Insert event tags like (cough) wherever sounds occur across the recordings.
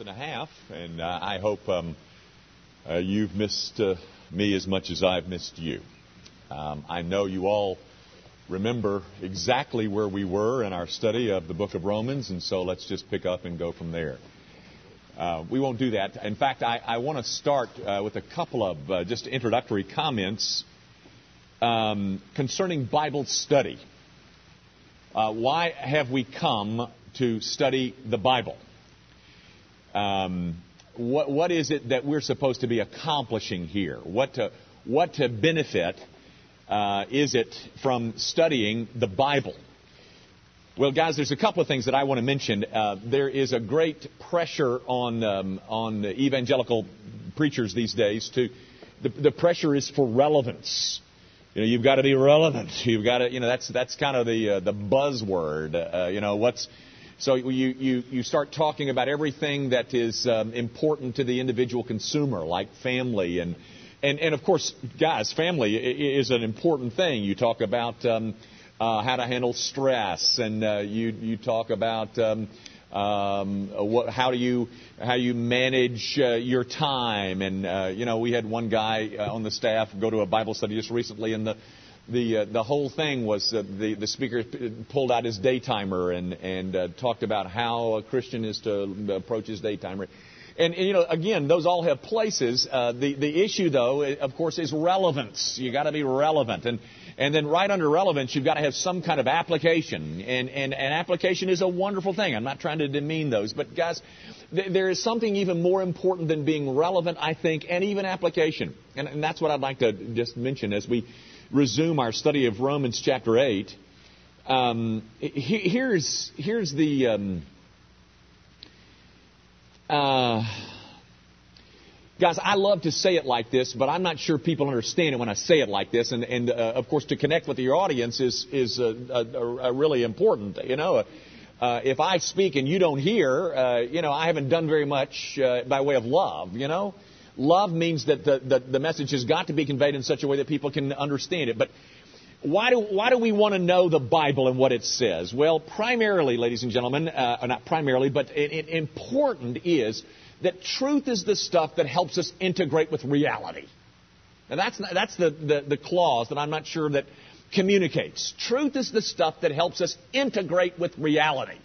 and a half, and uh, I hope um, uh, you've missed uh, me as much as I've missed you. Um, I know you all remember exactly where we were in our study of the book of Romans, and so let's just pick up and go from there. Uh, we won't do that. In fact, I, I want to start uh, with a couple of uh, just introductory comments um, concerning Bible study. why have we come to study the Bible? Um, what, what is it that we're supposed to be accomplishing here? What to, what to benefit uh, is it from studying the Bible? Well, guys, there's a couple of things that I want to mention. Uh, there is a great pressure on um, on evangelical preachers these days to the, the pressure is for relevance. You know, you've got to be relevant. You've got to, you know, that's that's kind of the uh, the buzzword. Uh, you know, what's so you, you, you start talking about everything that is um, important to the individual consumer, like family and, and, and of course, guys, family is an important thing. You talk about um, uh, how to handle stress, and uh, you, you talk about um, um, what, how do you how you manage uh, your time. And uh, you know, we had one guy uh, on the staff go to a Bible study just recently, and the the uh, the whole thing was uh, the the speaker pulled out his daytimer and and uh, talked about how a Christian is to approach his daytimer. And, and you know, again, those all have places. Uh, the the issue, though, of course, is relevance. You got to be relevant, and and then right under relevance, you've got to have some kind of application. And and and application is a wonderful thing. I'm not trying to demean those, but guys, th- there is something even more important than being relevant, I think, and even application. And, and that's what I'd like to just mention as we resume our study of Romans chapter 8, um, here's, here's the. Um, uh, guys, I love to say it like this, but I'm not sure people understand it when I say it like this. And, and uh, of course, to connect with your audience is, is uh, uh, really important. You know, uh, if I speak and you don't hear, uh, you know, I haven't done very much by way of love, you know. Love means that the, the, the message has got to be conveyed in such a way that people can understand it. But why do, why do we want to know the Bible and what it says? Well, primarily, ladies and gentlemen, uh, not primarily, but it, it important is that truth is the stuff that helps us integrate with reality. Now that's, not, that's the, the, the clause that I'm not sure that communicates. Truth is the stuff that helps us integrate with reality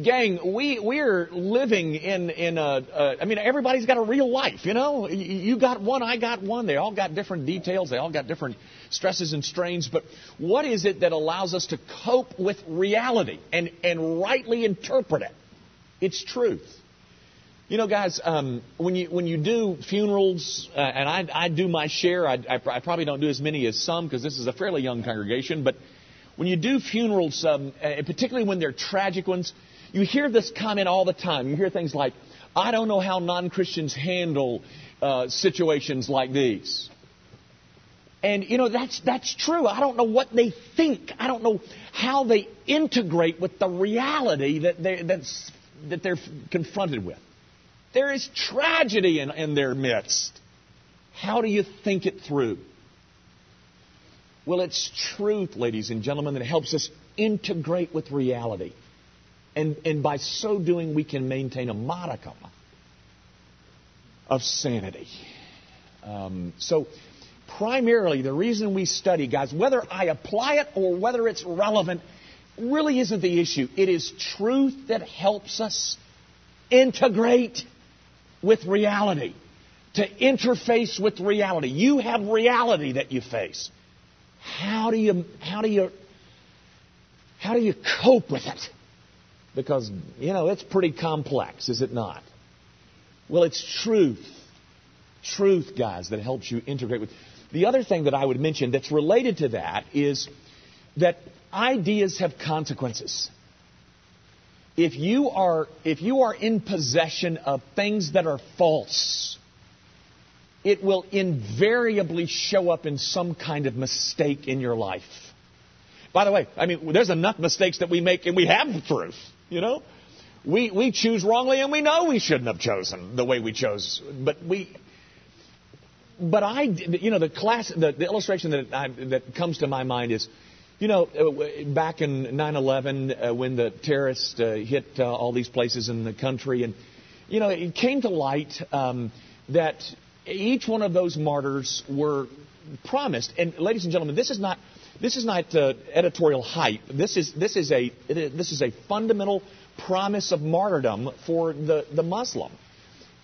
gang, we we're living in in a, a. I mean, everybody's got a real life, you know. You got one, I got one. They all got different details. They all got different stresses and strains. But what is it that allows us to cope with reality and and rightly interpret it? It's truth. You know, guys, um, when you when you do funerals, uh, and I, I do my share. I, I, I probably don't do as many as some because this is a fairly young congregation. But when you do funerals, um, uh, particularly when they're tragic ones, you hear this comment all the time. You hear things like, I don't know how non Christians handle uh, situations like these. And, you know, that's, that's true. I don't know what they think. I don't know how they integrate with the reality that, they, that's, that they're confronted with. There is tragedy in, in their midst. How do you think it through? Well, it's truth, ladies and gentlemen, that helps us integrate with reality. And, and by so doing, we can maintain a modicum of sanity. Um, so, primarily, the reason we study, guys, whether I apply it or whether it's relevant, really isn't the issue. It is truth that helps us integrate with reality, to interface with reality. You have reality that you face. How do you, how do you, how do you cope with it? Because, you know, it's pretty complex, is it not? Well, it's truth. Truth, guys, that helps you integrate with. The other thing that I would mention that's related to that is that ideas have consequences. If you are, if you are in possession of things that are false, it will invariably show up in some kind of mistake in your life. By the way, I mean, there's enough mistakes that we make and we have truth. You know? We, we choose wrongly and we know we shouldn't have chosen the way we chose. But we, but I, you know, the class, the, the illustration that, I, that comes to my mind is, You know, uh, back in 9 11, uh, when the terrorists uh, hit uh, all these places in the country, and, you know, it came to light um, that each one of those martyrs were promised. And, ladies and gentlemen, this is not. This is not uh, editorial hype. This is, this, is a, this is a fundamental promise of martyrdom for the, the Muslim.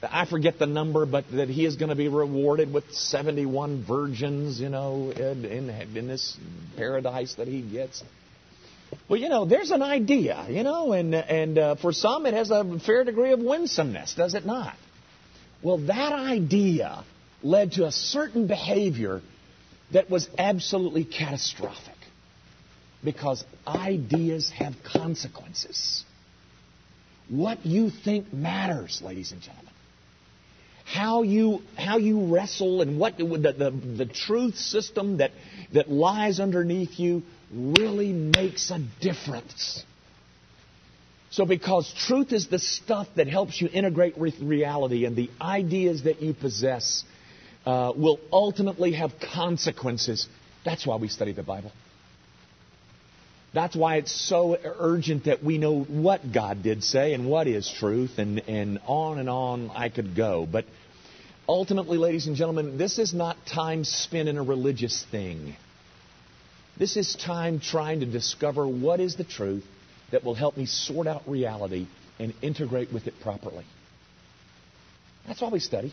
I forget the number, but that he is going to be rewarded with 71 virgins, you know, in, in this paradise that he gets. Well, you know, there's an idea, you know, and, and uh, for some it has a fair degree of winsomeness, does it not? Well, that idea led to a certain behavior that was absolutely catastrophic because ideas have consequences. What you think matters, ladies and gentlemen how you, how you wrestle and what the, the, the truth system that, that lies underneath you really makes a difference. So, because truth is the stuff that helps you integrate with reality, and the ideas that you possess uh, will ultimately have consequences, that's why we study the Bible. That's why it's so urgent that we know what God did say and what is truth, and, and on and on I could go. But ultimately, ladies and gentlemen, this is not time spent in a religious thing. This is time trying to discover what is the truth that will help me sort out reality and integrate with it properly. That's why we study.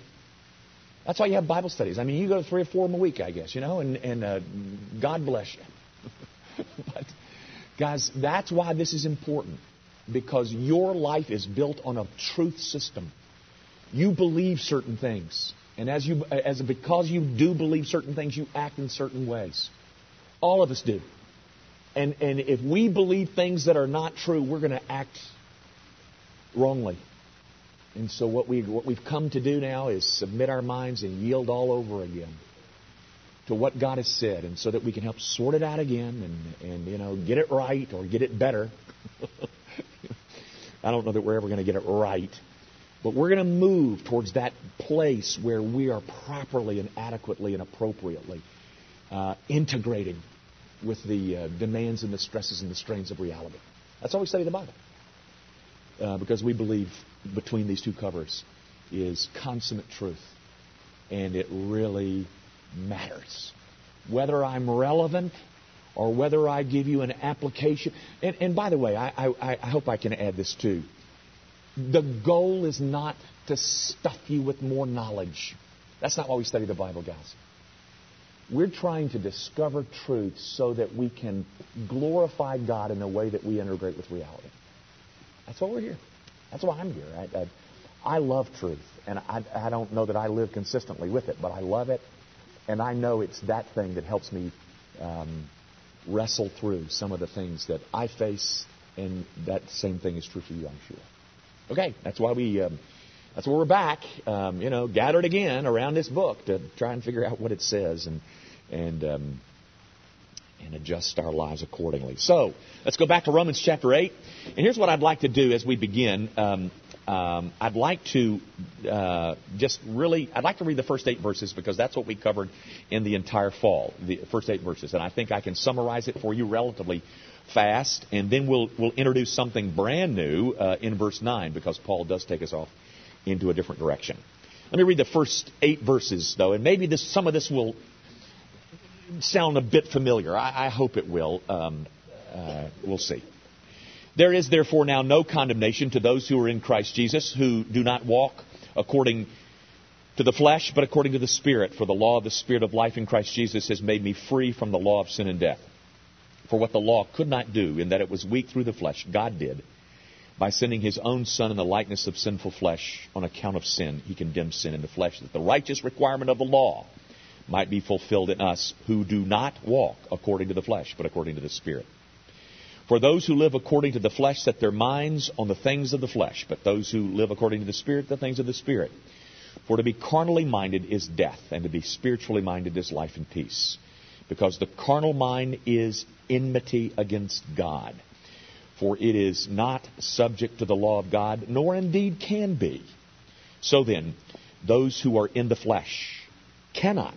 That's why you have Bible studies. I mean, you go three or four of them a week, I guess, you know, and, and uh, God bless you. (laughs) but Guys, that's why this is important. Because your life is built on a truth system. You believe certain things. And as you, as because you do believe certain things, you act in certain ways. All of us do. And, and if we believe things that are not true, we're going to act wrongly. And so what, we, what we've come to do now is submit our minds and yield all over again to what God has said, and so that we can help sort it out again and, and you know get it right or get it better. (laughs) I don't know that we're ever going to get it right, but we're going to move towards that place where we are properly and adequately and appropriately uh, integrating with the uh, demands and the stresses and the strains of reality. That's why we study the Bible. Uh, because we believe between these two covers is consummate truth. And it really matters. Whether I'm relevant or whether I give you an application. And, and by the way, I, I, I hope I can add this too. The goal is not to stuff you with more knowledge. That's not why we study the Bible, guys. We're trying to discover truth so that we can glorify God in the way that we integrate with reality. That's why we're here. That's why I'm here. I, I, I love truth, and I, I don't know that I live consistently with it, but I love it, and I know it's that thing that helps me um, wrestle through some of the things that I face, and that same thing is true for you, I'm sure. Okay, that's why we. Um, that's why we're back, um, you know, gathered again around this book to try and figure out what it says and and um, and adjust our lives accordingly. So let's go back to Romans chapter eight, and here's what I'd like to do as we begin. Um, um, I'd like to uh, just really, I'd like to read the first eight verses because that's what we covered in the entire fall, the first eight verses, and I think I can summarize it for you relatively fast, and then we'll we'll introduce something brand new uh, in verse nine because Paul does take us off into a different direction. Let me read the first eight verses though, and maybe this some of this will sound a bit familiar. I, I hope it will. Um, uh, we'll see. There is therefore now no condemnation to those who are in Christ Jesus, who do not walk according to the flesh, but according to the Spirit. For the law of the Spirit of life in Christ Jesus has made me free from the law of sin and death. For what the law could not do, in that it was weak through the flesh, God did. By sending his own Son in the likeness of sinful flesh on account of sin, he condemned sin in the flesh, that the righteous requirement of the law might be fulfilled in us who do not walk according to the flesh, but according to the Spirit. For those who live according to the flesh set their minds on the things of the flesh, but those who live according to the Spirit, the things of the Spirit. For to be carnally minded is death, and to be spiritually minded is life and peace. Because the carnal mind is enmity against God. For it is not subject to the law of God, nor indeed can be. So then, those who are in the flesh cannot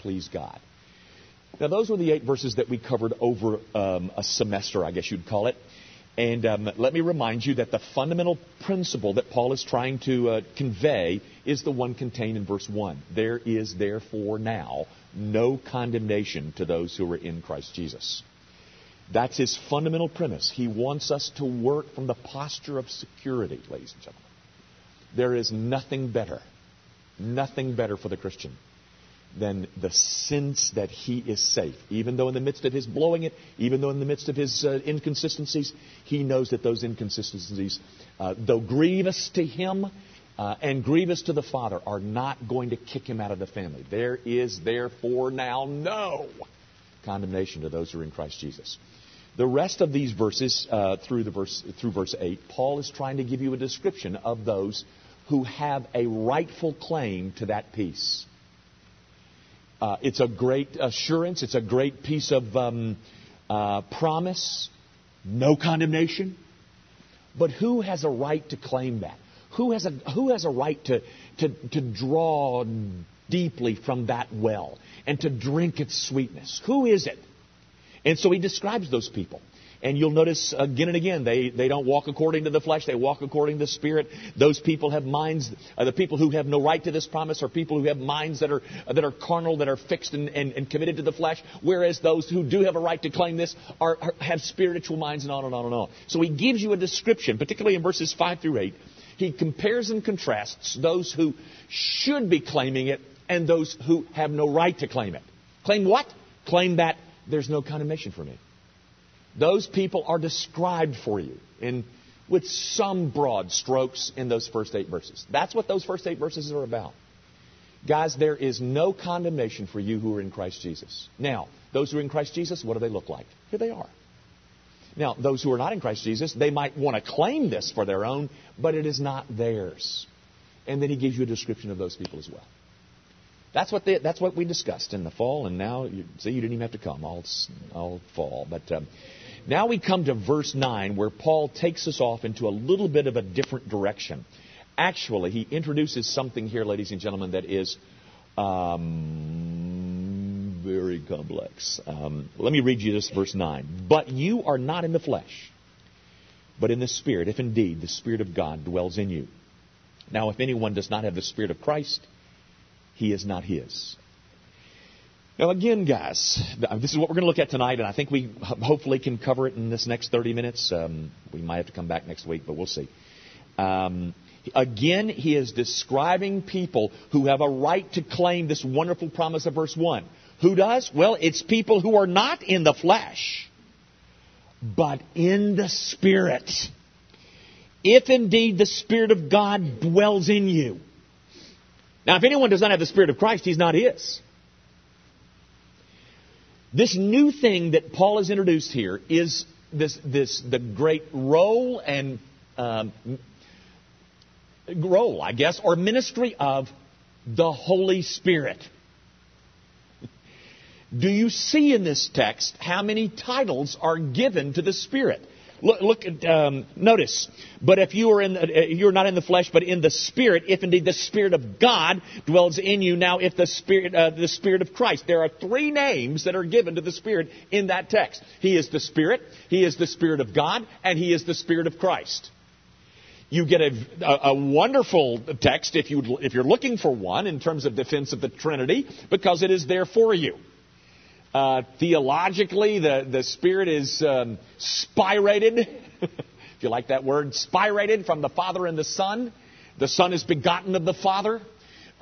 please God. Now, those were the eight verses that we covered over um, a semester, I guess you'd call it. And um, let me remind you that the fundamental principle that Paul is trying to uh, convey is the one contained in verse 1. There is therefore now no condemnation to those who are in Christ Jesus. That's his fundamental premise. He wants us to work from the posture of security, ladies and gentlemen. There is nothing better, nothing better for the Christian than the sense that he is safe. Even though in the midst of his blowing it, even though in the midst of his uh, inconsistencies, he knows that those inconsistencies, uh, though grievous to him uh, and grievous to the Father, are not going to kick him out of the family. There is therefore now no condemnation to those who are in Christ Jesus. The rest of these verses uh, through, the verse, through verse 8, Paul is trying to give you a description of those who have a rightful claim to that peace. Uh, it's a great assurance. It's a great piece of um, uh, promise. No condemnation. But who has a right to claim that? Who has a, who has a right to, to, to draw deeply from that well and to drink its sweetness? Who is it? And so he describes those people. And you'll notice again and again, they, they don't walk according to the flesh, they walk according to the Spirit. Those people have minds, uh, the people who have no right to this promise are people who have minds that are, uh, that are carnal, that are fixed and, and, and, committed to the flesh, whereas those who do have a right to claim this are, are, have spiritual minds and on and on and on. So he gives you a description, particularly in verses 5 through 8. He compares and contrasts those who should be claiming it and those who have no right to claim it. Claim what? Claim that there's no condemnation for me. Those people are described for you in, with some broad strokes in those first eight verses. That's what those first eight verses are about. Guys, there is no condemnation for you who are in Christ Jesus. Now, those who are in Christ Jesus, what do they look like? Here they are. Now, those who are not in Christ Jesus, they might want to claim this for their own, but it is not theirs. And then he gives you a description of those people as well. That's what, they, that's what we discussed in the fall, and now, you, see, you didn't even have to come all, all fall. But um, now we come to verse 9, where Paul takes us off into a little bit of a different direction. Actually, he introduces something here, ladies and gentlemen, that is um, very complex. Um, let me read you this verse 9. But you are not in the flesh, but in the Spirit, if indeed the Spirit of God dwells in you. Now, if anyone does not have the Spirit of Christ, he is not his. Now, again, guys, this is what we're going to look at tonight, and I think we hopefully can cover it in this next 30 minutes. Um, we might have to come back next week, but we'll see. Um, again, he is describing people who have a right to claim this wonderful promise of verse 1. Who does? Well, it's people who are not in the flesh, but in the Spirit. If indeed the Spirit of God dwells in you. Now, if anyone does not have the Spirit of Christ, he's not his. This new thing that Paul has introduced here is this, this the great role and um, role, I guess, or ministry of the Holy Spirit. Do you see in this text how many titles are given to the Spirit? Look, look um, notice. But if you are in, the, uh, you're not in the flesh, but in the Spirit, if indeed the Spirit of God dwells in you, now if the Spirit, uh, the Spirit of Christ. There are three names that are given to the Spirit in that text. He is the Spirit, He is the Spirit of God, and He is the Spirit of Christ. You get a, a, a wonderful text if, you, if you're looking for one in terms of defense of the Trinity, because it is there for you. Uh, theologically, the, the Spirit is um, spirated, (laughs) if you like that word, spirated from the Father and the Son. The Son is begotten of the Father.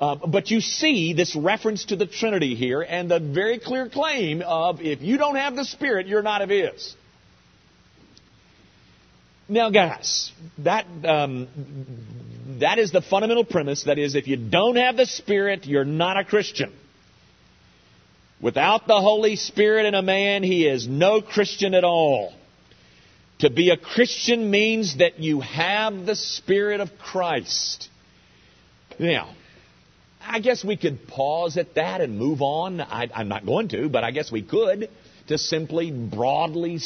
Uh, but you see this reference to the Trinity here and the very clear claim of if you don't have the Spirit, you're not of His. Now, guys, that um, that is the fundamental premise. That is, if you don't have the Spirit, you're not a Christian. Without the Holy Spirit in a man, he is no Christian at all. To be a Christian means that you have the Spirit of Christ. Now, I guess we could pause at that and move on. I, am not going to, but I guess we could to simply broadly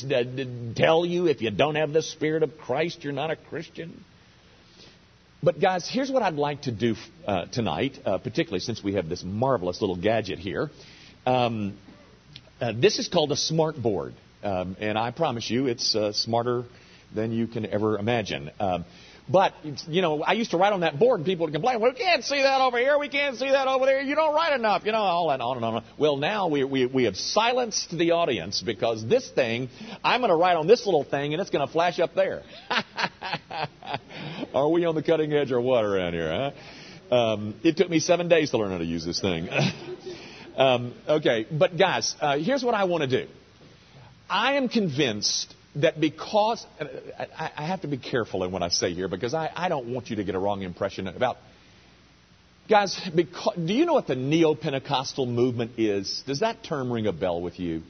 tell you if you don't have the Spirit of Christ, you're not a Christian. But, guys, here's what I'd like to do uh, tonight, uh, particularly since we have this marvelous little gadget here. Um, Uh, this is called a smart board. Um, and I promise you, it's uh, smarter than you can ever imagine. Um, but, you know, I used to write on that board and people would complain, well, we can't see that over here, we can't see that over there, you don't write enough, you know, all that on and on. Well, now we, we, we have silenced the audience because this thing, I'm going to write on this little thing and it's going to flash up there. (laughs) Are we on the cutting edge or what around here, huh? Um, it took me seven days to learn how to use this thing. (laughs) um, okay, but guys, uh, here's what I want to do. I am convinced that because I, have to be careful in what I say here because I, I don't want you to get a wrong impression about guys. Because, do you know what the neo-Pentecostal movement is? Does that term ring a bell with you?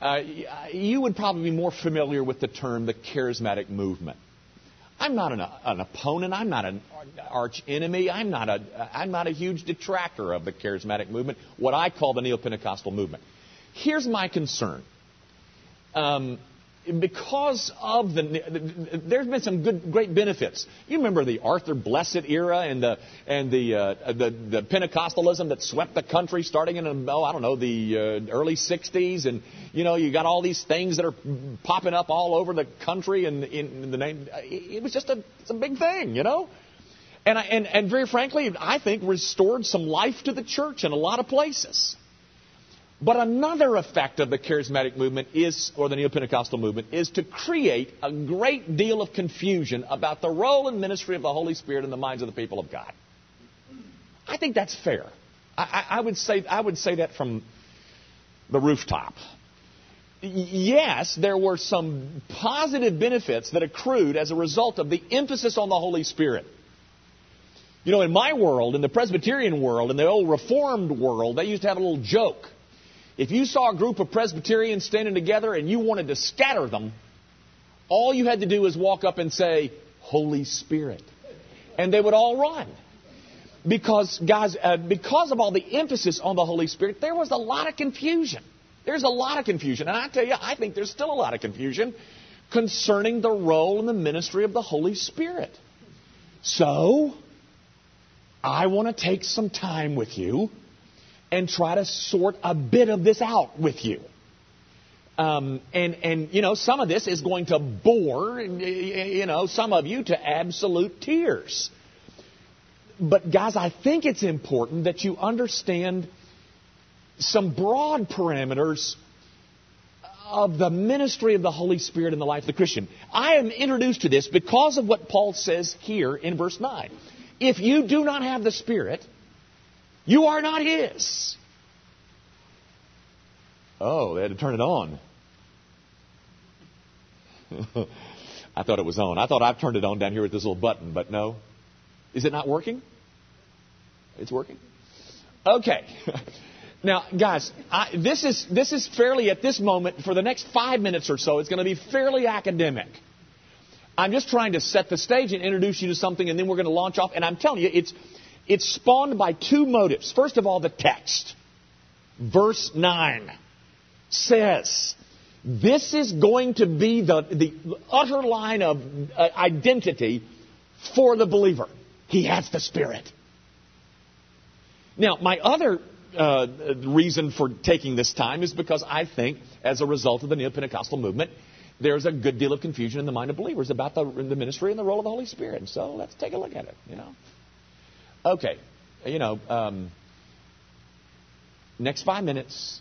Uh, you would probably be more familiar with the term the charismatic movement. I'm not an, an opponent. I'm not an arch enemy. I'm not a I'm not a huge detractor of the charismatic movement. What I call the neo-Pentecostal movement. Here's my concern. Um, because of the, there's been some good, great benefits. You remember the Arthur Blessitt era and the and the uh, the, the Pentecostalism that swept the country starting in oh I don't know the uh, early '60s, and you know you got all these things that are popping up all over the country, and in, the name it was just a it's a big thing, you know. And, I, and and very frankly, I think restored some life to the church in a lot of places. But another effect of the charismatic movement is, or the neo-Pentecostal movement, is to create a great deal of confusion about the role and ministry of the Holy Spirit in the minds of the people of God. I think that's fair. I, I, would say I would say that from the rooftop. Yes, there were some positive benefits that accrued as a result of the emphasis on the Holy Spirit. You know, in my world, in the Presbyterian world, in the old Reformed world, they used to have a little joke if you saw a group of Presbyterians standing together and you wanted to scatter them, all you had to do was walk up and say, Holy Spirit. And they would all run. Because, guys, uh, because of all the emphasis on the Holy Spirit, there was a lot of confusion. There's a lot of confusion. And I tell you, I think there's still a lot of confusion concerning the role and the ministry of the Holy Spirit. So, I want to take some time with you and try to sort a bit of this out with you. Um, and, and, you know, some of this is going to bore, you know, some of you to absolute tears. But, guys, I think it's important that you understand some broad parameters of the ministry of the Holy Spirit in the life of the Christian. I am introduced to this because of what Paul says here in verse 9. If you do not have the Spirit, you are not His. Oh, they had to turn it on. (laughs) I thought it was on. I thought I've turned it on down here with this little button, but no. Is it not working? It's working? Okay. (laughs) now, guys, I, this is this is fairly at this moment for the next five minutes or so. It's going to be fairly academic. I'm just trying to set the stage and introduce you to something, and then we're going to launch off. And I'm telling you, it's it's spawned by two motives. First of all, the text. Verse 9 says, this is going to be the, the utter line of uh, identity for the believer. He has the Spirit. Now, my other uh, reason for taking this time is because I think, as a result of the Neo Pentecostal movement, there's a good deal of confusion in the mind of believers about the, the ministry and the role of the Holy Spirit. So let's take a look at it, you know. Okay, you know, um, next five minutes,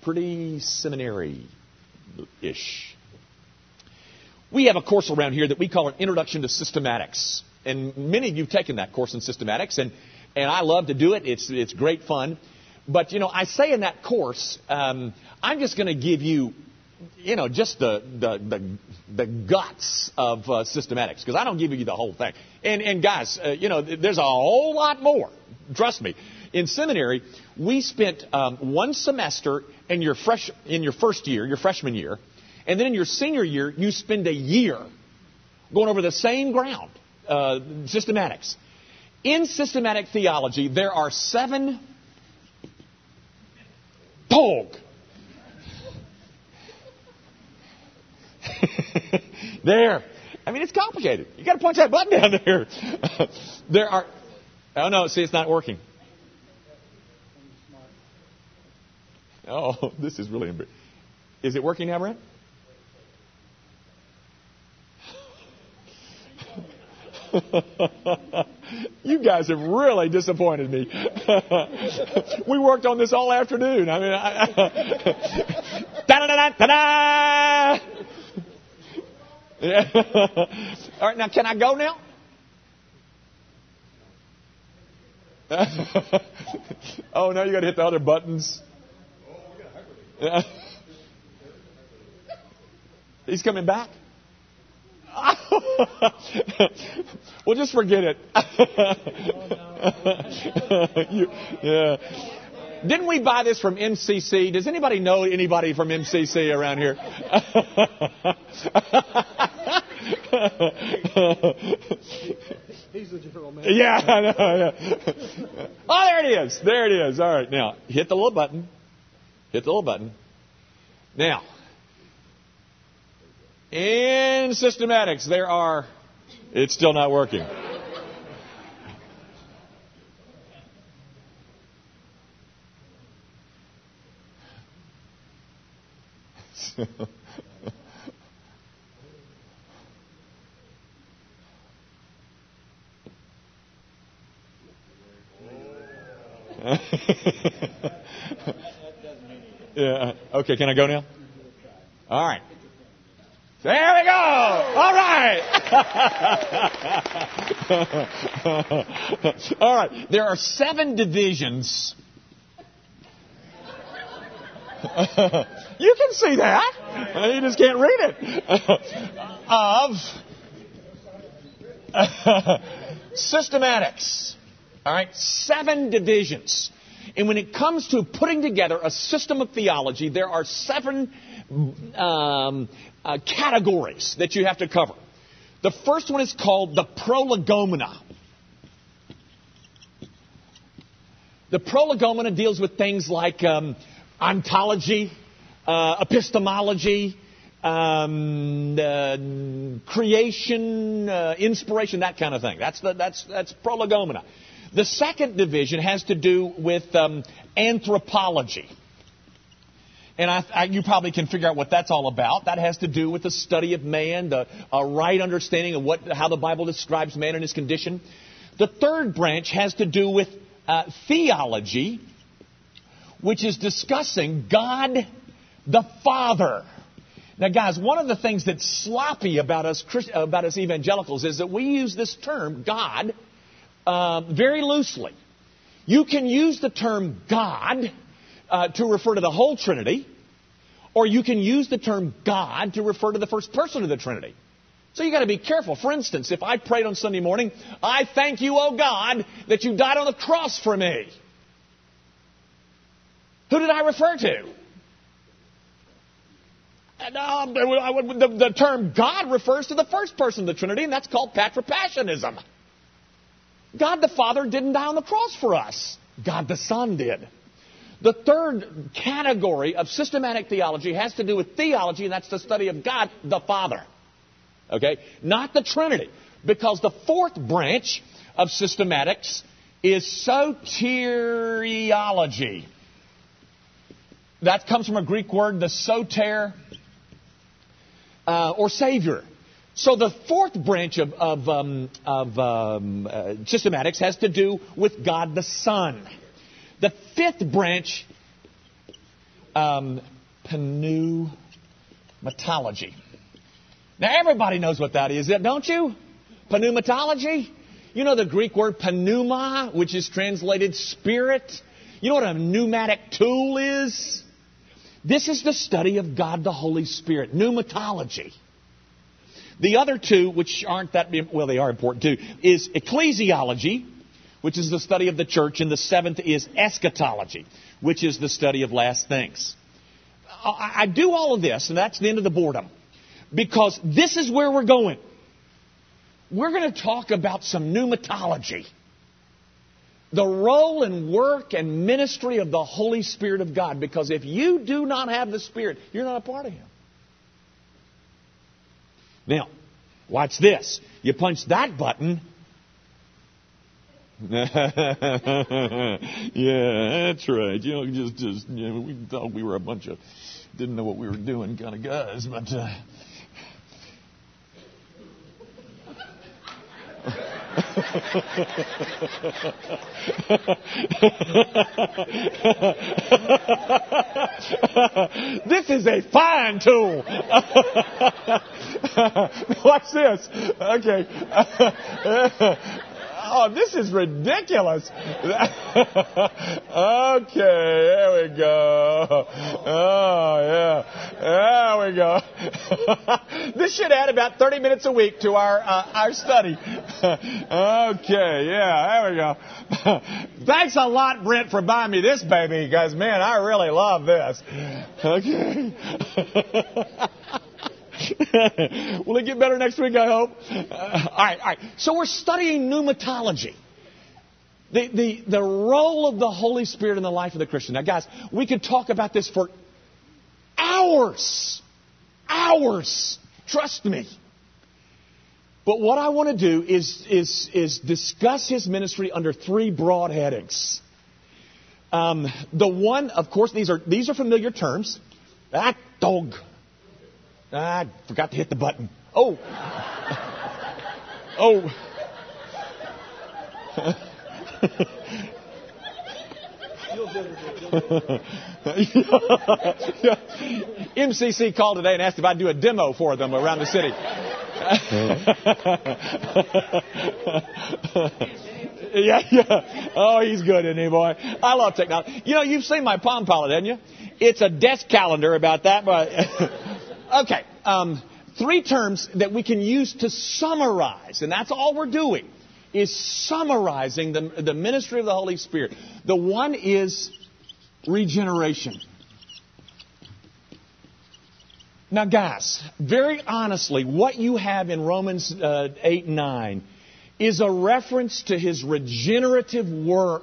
pretty seminary ish. We have a course around here that we call an Introduction to Systematics. And many of you have taken that course in systematics, and, and I love to do it. It's, it's great fun. But, you know, I say in that course, um, I'm just going to give you you know, just the, the, the, the guts of uh, systematics, because I don't give you the whole thing. And, and guys, uh, you know, there's a whole lot more. Trust me. In seminary, we spent um, one semester in your, fresh, in your first year, your freshman year, and then in your senior year, you spend a year going over the same ground, uh, systematics. In systematic theology, there are seven dog there. I mean, it's complicated. You got to punch that button down there. (laughs) there are. Oh no, see, it's not working. Oh, (laughs) this is really. Is it working now, Brent? (laughs) you guys have really disappointed me. we worked on this all afternoon. I mean, I, all right, now can I go now? (laughs) oh no, you got to hit the other buttons. (laughs) He's coming back. (laughs) well, just forget it. you, yeah. Didn't we buy this from MCC? Does anybody know anybody from MCC around here? He's the general manager. Yeah, I know. Yeah. Oh, there it is. There it is. All right, now hit the little button. Hit the little button. Now, in systematics, there are. It's still not working. (laughs) yeah. Okay, can I go now? All right. There we go. All right. (laughs) All right. There are seven divisions. (laughs) you can see that. You just can't read it. (laughs) of (laughs) systematics. All right. Seven divisions. And when it comes to putting together a system of theology, there are seven um, uh, categories that you have to cover. The first one is called the prolegomena. The prolegomena deals with things like um, ontology, uh, epistemology, um, uh, creation, uh, inspiration, that kind of thing. That's the, that's that's prolegomena. The second division has to do with um, anthropology. And I, I, you probably can figure out what that's all about. That has to do with the study of man, the a right understanding of what, how the Bible describes man and his condition. The third branch has to do with uh, theology, which is discussing God the Father. Now, guys, one of the things that's sloppy about us about us evangelicals is that we use this term God uh, very loosely. You can use the term God uh, to refer to the whole Trinity, or you can use the term God to refer to the first person of the Trinity. So you got to be careful. For instance, if I prayed on Sunday morning, I thank you, O God, that you died on the cross for me. Who did I refer to? Uh, the, the term God refers to the first person of the Trinity, and that's called patripassionism. God the Father didn't die on the cross for us. God the Son did. The third category of systematic theology has to do with theology, and that's the study of God the Father. Okay? Not the Trinity. Because the fourth branch of systematics is soteriology. That comes from a Greek word, the soter, uh, or Savior. So the fourth branch of, of, um, of um, uh, systematics has to do with God the Son. The fifth branch, um, pneumatology. Now, everybody knows what that is, don't you? Pneumatology? You know the Greek word pneuma, which is translated spirit? You know what a pneumatic tool is? This is the study of God the Holy Spirit, pneumatology. The other two, which aren't that, well, they are important too, is ecclesiology, which is the study of the church, and the seventh is eschatology, which is the study of last things. I do all of this, and that's the end of the boredom, because this is where we're going. We're going to talk about some pneumatology. The role and work and ministry of the Holy Spirit of God, because if you do not have the Spirit, you're not a part of Him. Now, watch this. You punch that button, (laughs) yeah, that's right. You know, just, just, you know, we thought we were a bunch of didn't know what we were doing kind of guys, but. Uh, (laughs) this is a fine tool. (laughs) Watch this. Okay. (laughs) Oh, this is ridiculous. (laughs) okay, there we go. Oh, yeah. There we go. (laughs) this should add about 30 minutes a week to our, uh, our study. (laughs) okay, yeah, there we go. Thanks a lot, Brent, for buying me this baby, because, man, I really love this. Okay. (laughs) Will it get better next week, I hope? Uh, all right, all right. So we're studying pneumatology. The, the, the role of the Holy Spirit in the life of the Christian. Now, guys, we could talk about this for hours. Hours. Trust me. But what I want to do is, is, is discuss his ministry under three broad headings. Um, the one, of course, these are, these are familiar terms. That dog. Ah, I forgot to hit the button. Oh. oh. (laughs) MCC called today and asked if I'd do a demo for them around the city. (laughs) yeah, yeah. Oh, he's good, isn't he, boy? I love technology. You know, you've seen my Palm Pilot, haven't you? It's a desk calendar about that, but. (laughs) Okay, um, three terms that we can use to summarize, and that's all we're doing, is summarizing the, the ministry of the Holy Spirit. The one is regeneration. Now, guys, very honestly, what you have in Romans uh, 8 and 9 is a reference to his regenerative work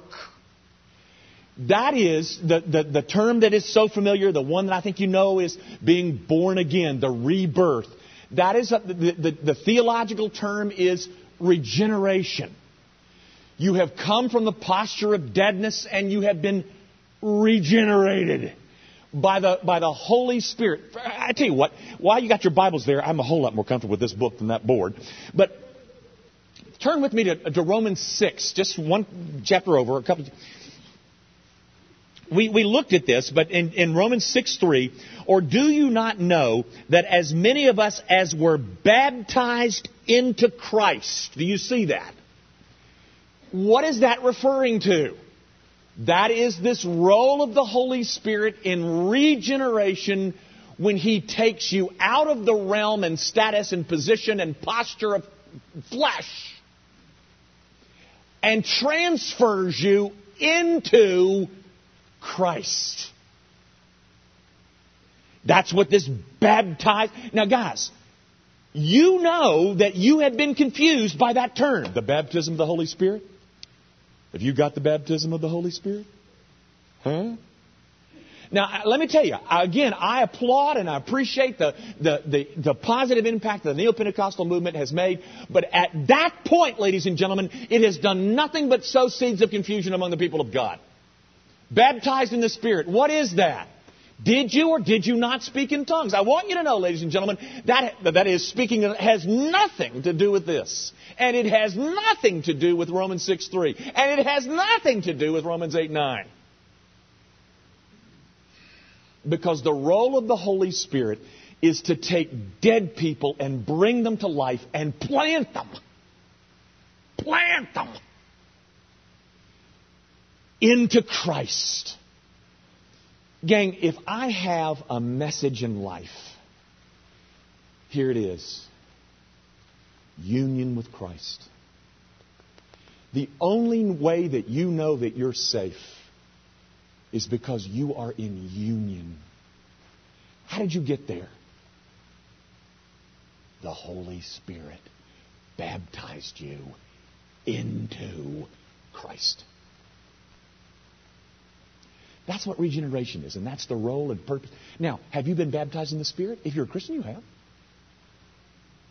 that is the, the, the, term that is so familiar, the one that I think you know is being born again, the rebirth. That is a, the, the, the theological term is regeneration. You have come from the posture of deadness and you have been regenerated by the, by the Holy Spirit. I tell you what, while you got your Bibles there, I'm a whole lot more comfortable with this book than that board. But turn with me to, to Romans 6, just one chapter over, a couple we, we looked at this, but in, in Romans 6 3, or do you not know that as many of us as were baptized into Christ, do you see that? What is that referring to? That is this role of the Holy Spirit in regeneration when He takes you out of the realm and status and position and posture of flesh and transfers you into Christ. That's what this baptized. Now, guys, you know that you have been confused by that term, the baptism of the Holy Spirit. Have you got the baptism of the Holy Spirit? Huh? Now, uh, let me tell you, again, I applaud and I appreciate the, the, the, the positive impact the Neo Pentecostal movement has made. But at that point, ladies and gentlemen, it has done nothing but sow seeds of confusion among the people of God. Baptized in the Spirit. What is that? Did you or did you not speak in tongues? I want you to know, ladies and gentlemen, that, that is, speaking has nothing to do with this. And it has nothing to do with Romans 6 3. And it has nothing to do with Romans 8 9. Because the role of the Holy Spirit is to take dead people and bring them to life and plant them. Plant them into Christ. Gang, if I have a message in life, here it is union with Christ. The only way that you know that you're safe is because you are in union. How did you get there? The Holy Spirit baptized you into Christ. That's what regeneration is, and that's the role and purpose. Now, have you been baptized in the Spirit? If you're a Christian, you have.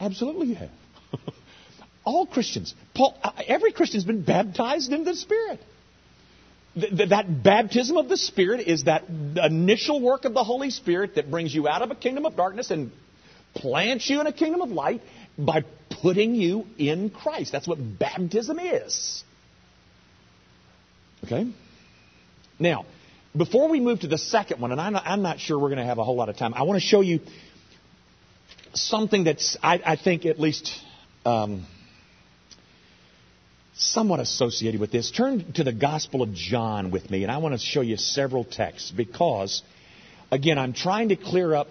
Absolutely, you have. (laughs) all Christians, Paul, uh, every Christian's been baptized in the Spirit. Th- th- that baptism of the Spirit is that initial work of the Holy Spirit that brings you out of a kingdom of darkness and plants you in a kingdom of light by putting you in Christ. That's what baptism is. Okay? Now, before we move to the second one, and I'm not, I'm not sure we're going to have a whole lot of time, I want to show you something that's, I, I think, at least um, somewhat associated with this. Turn to the Gospel of John with me, and I want to show you several texts because, again, I'm trying to clear up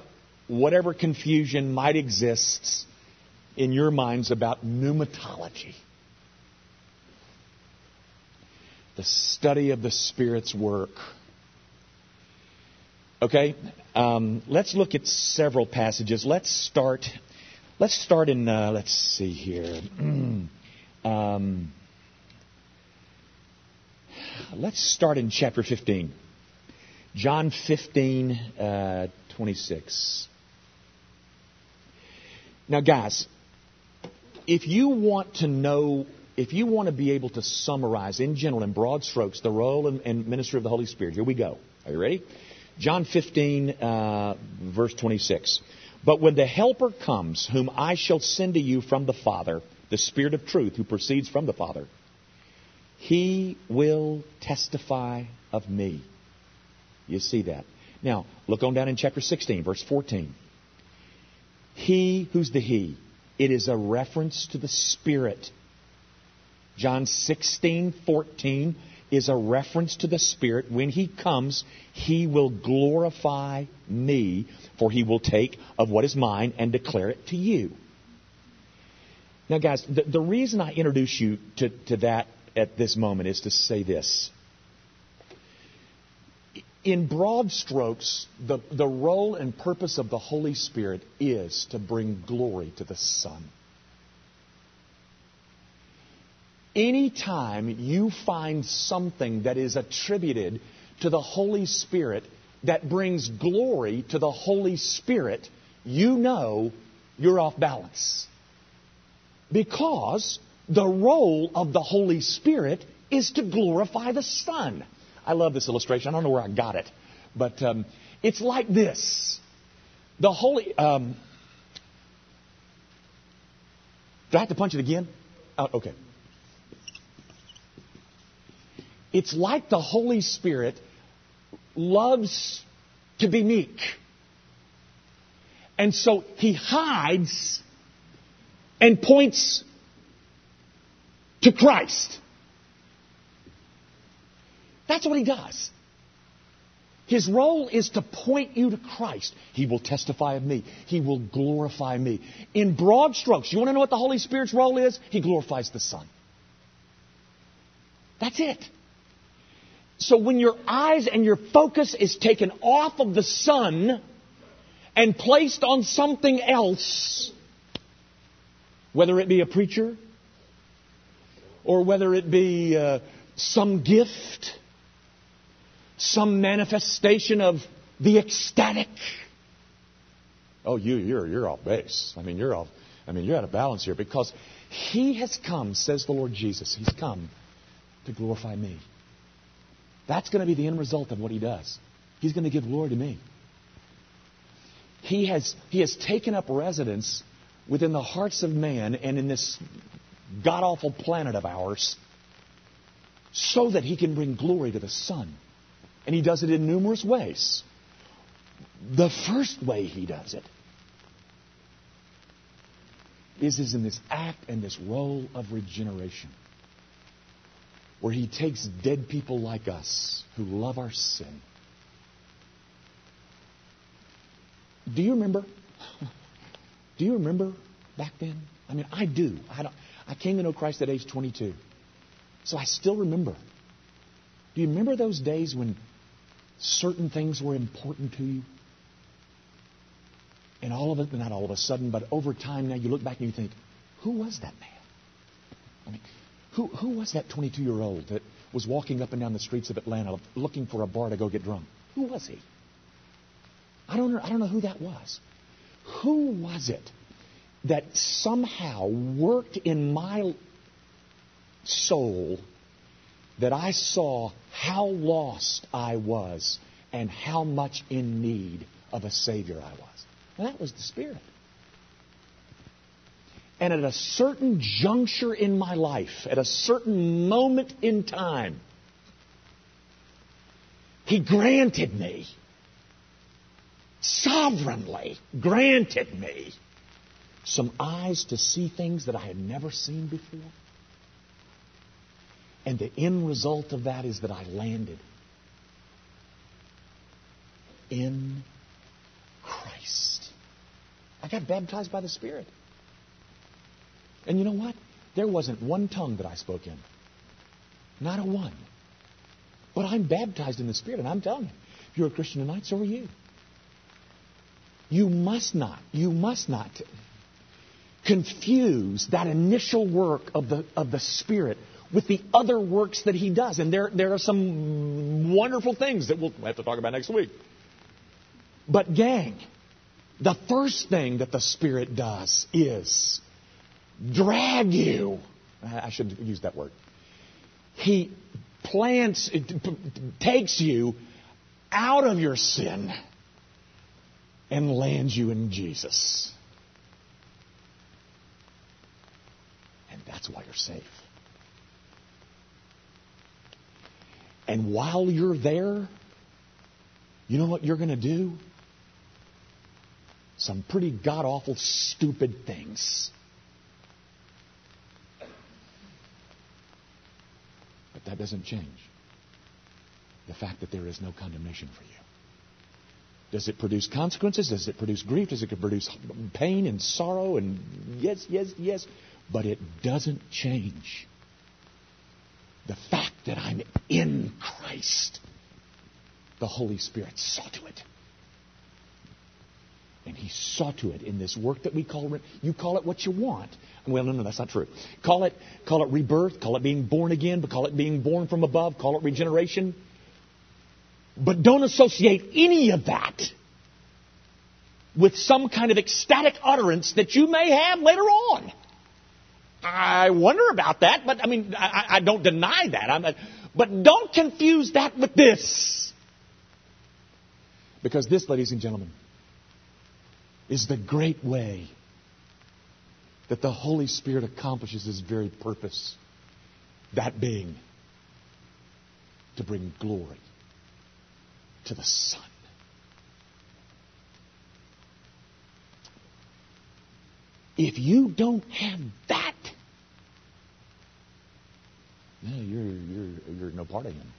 whatever confusion might exist in your minds about pneumatology. The study of the Spirit's work. Okay, um, let's look at several passages. Let's start. Let's start in. Uh, let's see here. (clears throat) um, let's start in chapter 15. John 15, uh, 26. Now, guys, if you want to know, if you want to be able to summarize in general, in broad strokes, the role and, and ministry of the Holy Spirit, here we go. Are you ready? John 15, uh, verse 26. But when the Helper comes, whom I shall send to you from the Father, the Spirit of truth who proceeds from the Father, he will testify of me. You see that. Now, look on down in chapter 16, verse 14. He, who's the He? It is a reference to the Spirit. John 16, 14 is a reference to the Spirit. When He comes, He will glorify me, for He will take of what is mine and declare it to you. Now, guys, the, the reason I introduce you to, to that at this moment is to say this. In broad strokes, the, the role and purpose of the Holy Spirit is to bring glory to the Son. Anytime you find something that is attributed to the Holy Spirit that brings glory to the Holy Spirit, you know you're off balance. Because the role of the Holy Spirit is to glorify the Son. I love this illustration. I don't know where I got it, but um, it's like this. The Holy. Um, do I have to punch it again? Oh, okay. It's like the Holy Spirit loves to be meek. And so he hides and points to Christ. That's what he does. His role is to point you to Christ. He will testify of me. He will glorify me. In broad strokes, you want to know what the Holy Spirit's role is? He glorifies the Son. That's it. So when your eyes and your focus is taken off of the Son and placed on something else, whether it be a preacher, or whether it be uh, some gift, some manifestation of the ecstatic. Oh, you, you're, you're off base. I mean, you're off. I mean, you're out of balance here because He has come, says the Lord Jesus. He's come to glorify me. That's going to be the end result of what He does. He's going to give glory to me. He has, he has taken up residence within the hearts of man and in this god awful planet of ours so that he can bring glory to the Son. And he does it in numerous ways. The first way he does it is, is in this act and this role of regeneration, where he takes dead people like us who love our sin. Do you remember? (laughs) Do you remember back then? I mean, I do. I don't. I came to know Christ at age 22. So I still remember. Do you remember those days when certain things were important to you? And all of it, not all of a sudden, but over time now you look back and you think, who was that man? I mean, who, who was that 22 year old that was walking up and down the streets of Atlanta looking for a bar to go get drunk? Who was he? I don't know, I don't know who that was. Who was it that somehow worked in my soul that I saw how lost I was and how much in need of a Savior I was. And that was the Spirit. And at a certain juncture in my life, at a certain moment in time, He granted me, sovereignly granted me, some eyes to see things that I had never seen before. And the end result of that is that I landed in Christ. I got baptized by the Spirit. And you know what? There wasn't one tongue that I spoke in. Not a one. But I'm baptized in the Spirit, and I'm telling you, if you're a Christian tonight, so are you. You must not, you must not confuse that initial work of the, of the Spirit with the other works that He does. And there, there are some wonderful things that we'll have to talk about next week. But, gang, the first thing that the Spirit does is drag you. I should use that word. He plants, takes you out of your sin and lands you in Jesus. And that's why you're safe. And while you're there, you know what you're going to do? Some pretty god awful, stupid things. That doesn't change the fact that there is no condemnation for you. Does it produce consequences? Does it produce grief? Does it produce pain and sorrow? And yes, yes, yes. But it doesn't change the fact that I'm in Christ. The Holy Spirit saw to it. And he saw to it in this work that we call, you call it what you want. Well, no, no, that's not true. Call it, call it rebirth, call it being born again, but call it being born from above, call it regeneration. But don't associate any of that with some kind of ecstatic utterance that you may have later on. I wonder about that, but I mean, I, I don't deny that. I'm, but don't confuse that with this. Because this, ladies and gentlemen, is the great way that the Holy Spirit accomplishes His very purpose. That being to bring glory to the Son. If you don't have that, you're, you're, you're no part of Him.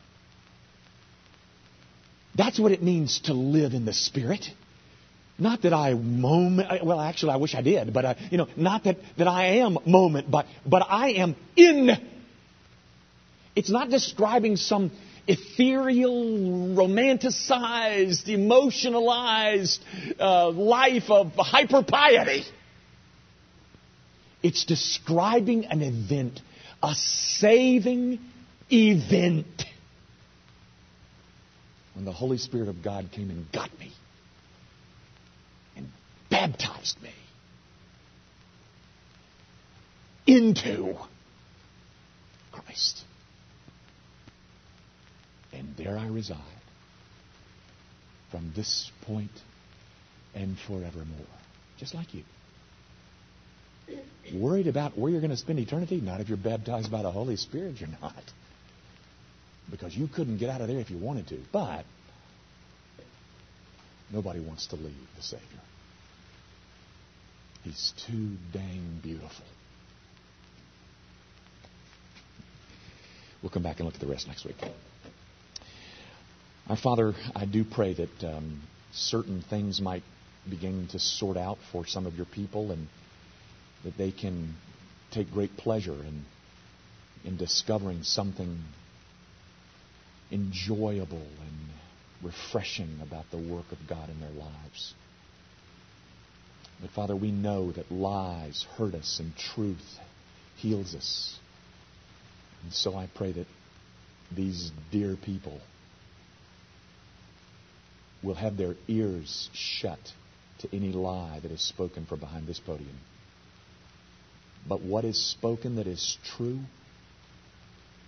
That's what it means to live in the Spirit. Not that I moment, well, actually, I wish I did, but, I, you know, not that, that I am moment, but, but I am in. It's not describing some ethereal, romanticized, emotionalized uh, life of hyper piety. It's describing an event, a saving event. When the Holy Spirit of God came and got me baptized me into Christ. And there I reside from this point and forevermore, just like you. Worried about where you're going to spend eternity? Not if you're baptized by the Holy Spirit, you're not. Because you couldn't get out of there if you wanted to. But nobody wants to leave the Savior. He's too dang beautiful. We'll come back and look at the rest next week. Our Father, I do pray that um, certain things might begin to sort out for some of your people and that they can take great pleasure in, in discovering something enjoyable and refreshing about the work of God in their lives. But Father, we know that lies hurt us and truth heals us. And so I pray that these dear people will have their ears shut to any lie that is spoken from behind this podium. But what is spoken that is true,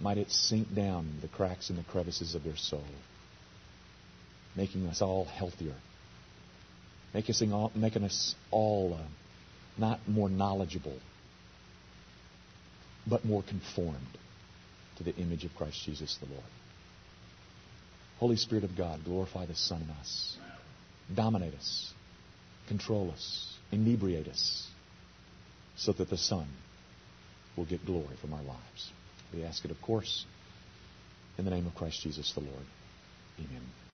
might it sink down the cracks and the crevices of their soul, making us all healthier, making us all, making us all uh, not more knowledgeable, but more conformed to the image of Christ Jesus the Lord. Holy Spirit of God, glorify the Son in us. Dominate us. Control us. Inebriate us. So that the Son will get glory from our lives. We ask it, of course, in the name of Christ Jesus the Lord. Amen.